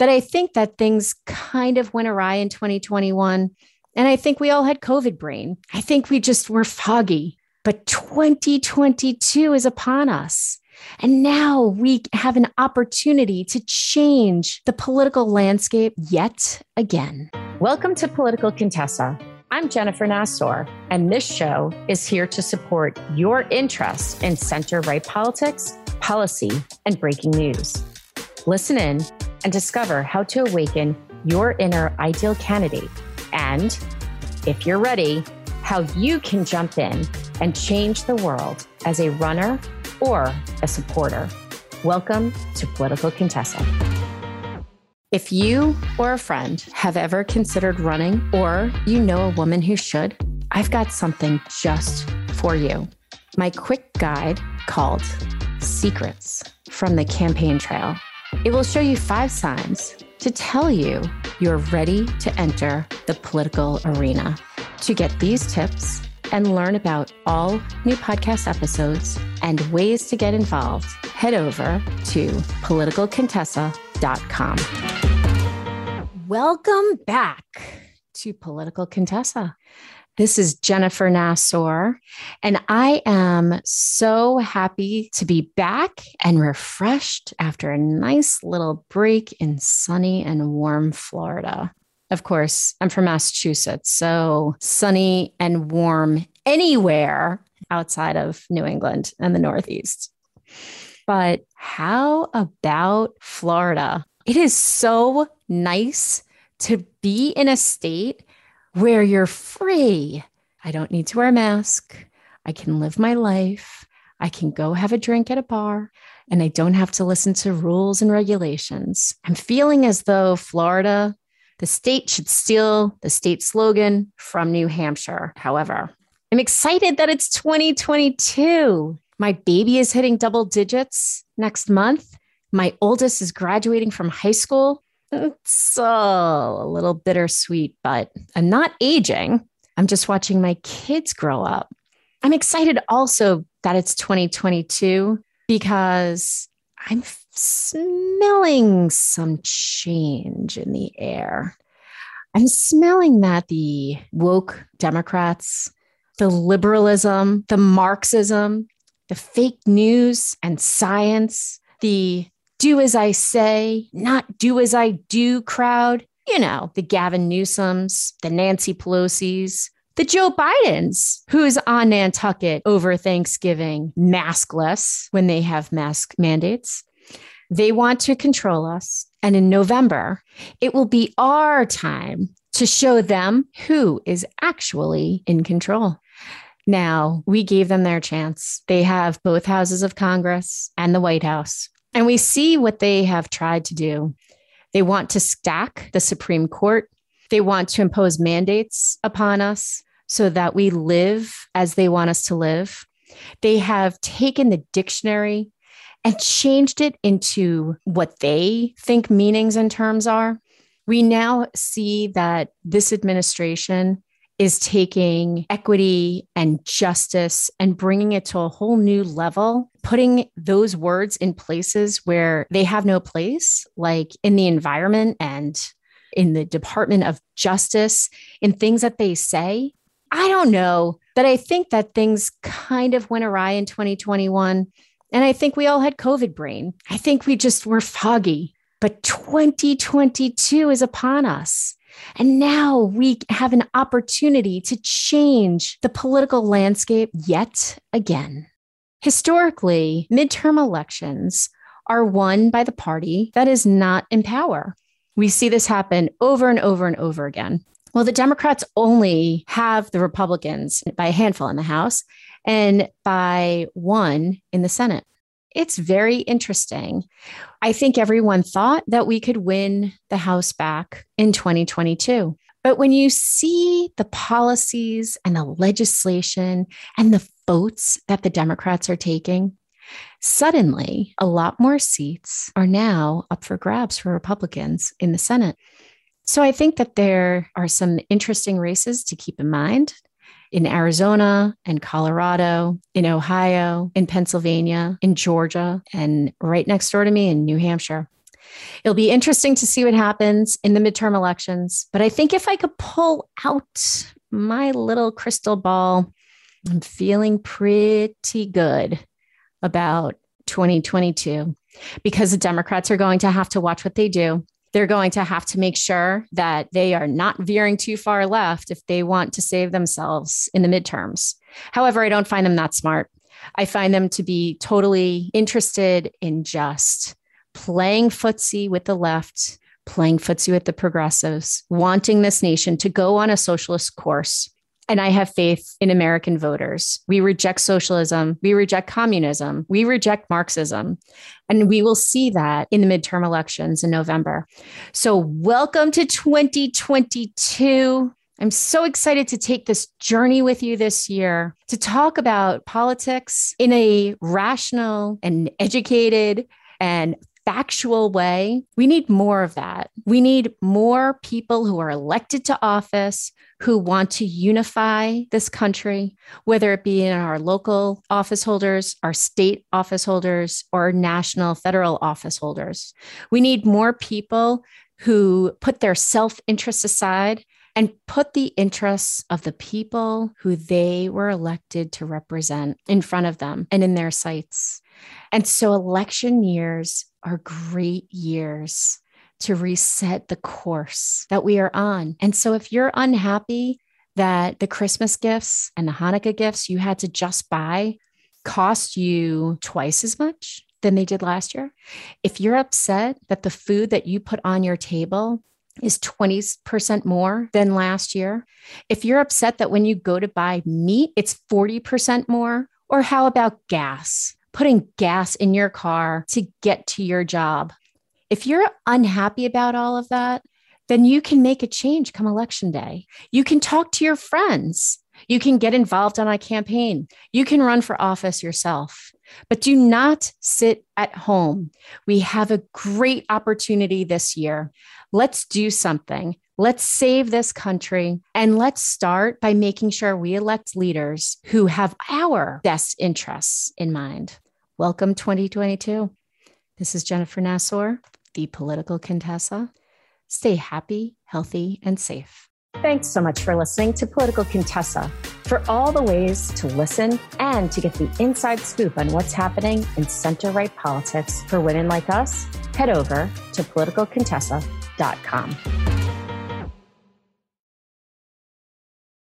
But I think that things kind of went awry in 2021. And I think we all had COVID brain. I think we just were foggy. But 2022 is upon us. And now we have an opportunity to change the political landscape yet again. Welcome to Political Contessa. I'm Jennifer Nassour, and this show is here to support your interest in center right politics, policy, and breaking news. Listen in and discover how to awaken your inner ideal candidate. And if you're ready, how you can jump in and change the world as a runner or a supporter. Welcome to Political Contessa. If you or a friend have ever considered running, or you know a woman who should, I've got something just for you. My quick guide called Secrets from the Campaign Trail it will show you five signs to tell you you're ready to enter the political arena. To get these tips and learn about all new podcast episodes and ways to get involved, head over to politicalcontessa.com. Welcome back to Political Contessa. This is Jennifer Nassour, and I am so happy to be back and refreshed after a nice little break in sunny and warm Florida. Of course, I'm from Massachusetts, so sunny and warm anywhere outside of New England and the Northeast. But how about Florida? It is so nice to be in a state where you're free. I don't need to wear a mask. I can live my life. I can go have a drink at a bar and I don't have to listen to rules and regulations. I'm feeling as though Florida, the state should steal the state slogan from New Hampshire. However, I'm excited that it's 2022. My baby is hitting double digits next month. My oldest is graduating from high school. It's a little bittersweet, but I'm not aging. I'm just watching my kids grow up. I'm excited also that it's 2022 because I'm smelling some change in the air. I'm smelling that the woke Democrats, the liberalism, the Marxism, the fake news and science, the do as I say, not do as I do crowd. You know, the Gavin Newsoms, the Nancy Pelosi's, the Joe Bidens, who's on Nantucket over Thanksgiving, maskless when they have mask mandates. They want to control us. And in November, it will be our time to show them who is actually in control. Now, we gave them their chance. They have both houses of Congress and the White House. And we see what they have tried to do. They want to stack the Supreme Court. They want to impose mandates upon us so that we live as they want us to live. They have taken the dictionary and changed it into what they think meanings and terms are. We now see that this administration is taking equity and justice and bringing it to a whole new level, putting those words in places where they have no place, like in the environment and in the Department of Justice, in things that they say. I don't know, but I think that things kind of went awry in 2021. And I think we all had COVID brain. I think we just were foggy. But 2022 is upon us. And now we have an opportunity to change the political landscape yet again. Historically, midterm elections are won by the party that is not in power. We see this happen over and over and over again. Well, the Democrats only have the Republicans by a handful in the House and by one in the Senate. It's very interesting. I think everyone thought that we could win the House back in 2022. But when you see the policies and the legislation and the votes that the Democrats are taking, suddenly a lot more seats are now up for grabs for Republicans in the Senate. So I think that there are some interesting races to keep in mind in Arizona and Colorado, in Ohio, in Pennsylvania, in Georgia, and right next door to me in New Hampshire. It'll be interesting to see what happens in the midterm elections. But I think if I could pull out my little crystal ball, I'm feeling pretty good about 2022 because the Democrats are going to have to watch what they do. They're going to have to make sure that they are not veering too far left if they want to save themselves in the midterms. However, I don't find them that smart. I find them to be totally interested in just playing footsie with the left, playing footsie with the progressives, wanting this nation to go on a socialist course. And I have faith in American voters. We reject socialism. We reject communism. We reject Marxism. And we will see that in the midterm elections in November. So, welcome to 2022. I'm so excited to take this journey with you this year to talk about politics in a rational and educated and factual way. We need more of that. We need more people who are elected to office who want to unify this country, whether it be in our local office holders, our state office holders, or national federal office holders. We need more people who put their self interest aside and put the interests of the people who they were elected to represent in front of them and in their sights. And so election years are great years to reset the course that we are on. And so if you're unhappy that the Christmas gifts and the Hanukkah gifts you had to just buy cost you twice as much than they did last year, if you're upset that the food that you put on your table is 20% more than last year. If you're upset that when you go to buy meat, it's 40% more, or how about gas? Putting gas in your car to get to your job. If you're unhappy about all of that, then you can make a change come election day. You can talk to your friends. You can get involved on a campaign. You can run for office yourself. But do not sit at home. We have a great opportunity this year. Let's do something. Let's save this country and let's start by making sure we elect leaders who have our best interests in mind. Welcome 2022. This is Jennifer Nassour, the political Contessa. Stay happy, healthy, and safe. Thanks so much for listening to Political Contessa. For all the ways to listen and to get the inside scoop on what's happening in center right politics for women like us, head over to politicalcontessa.com.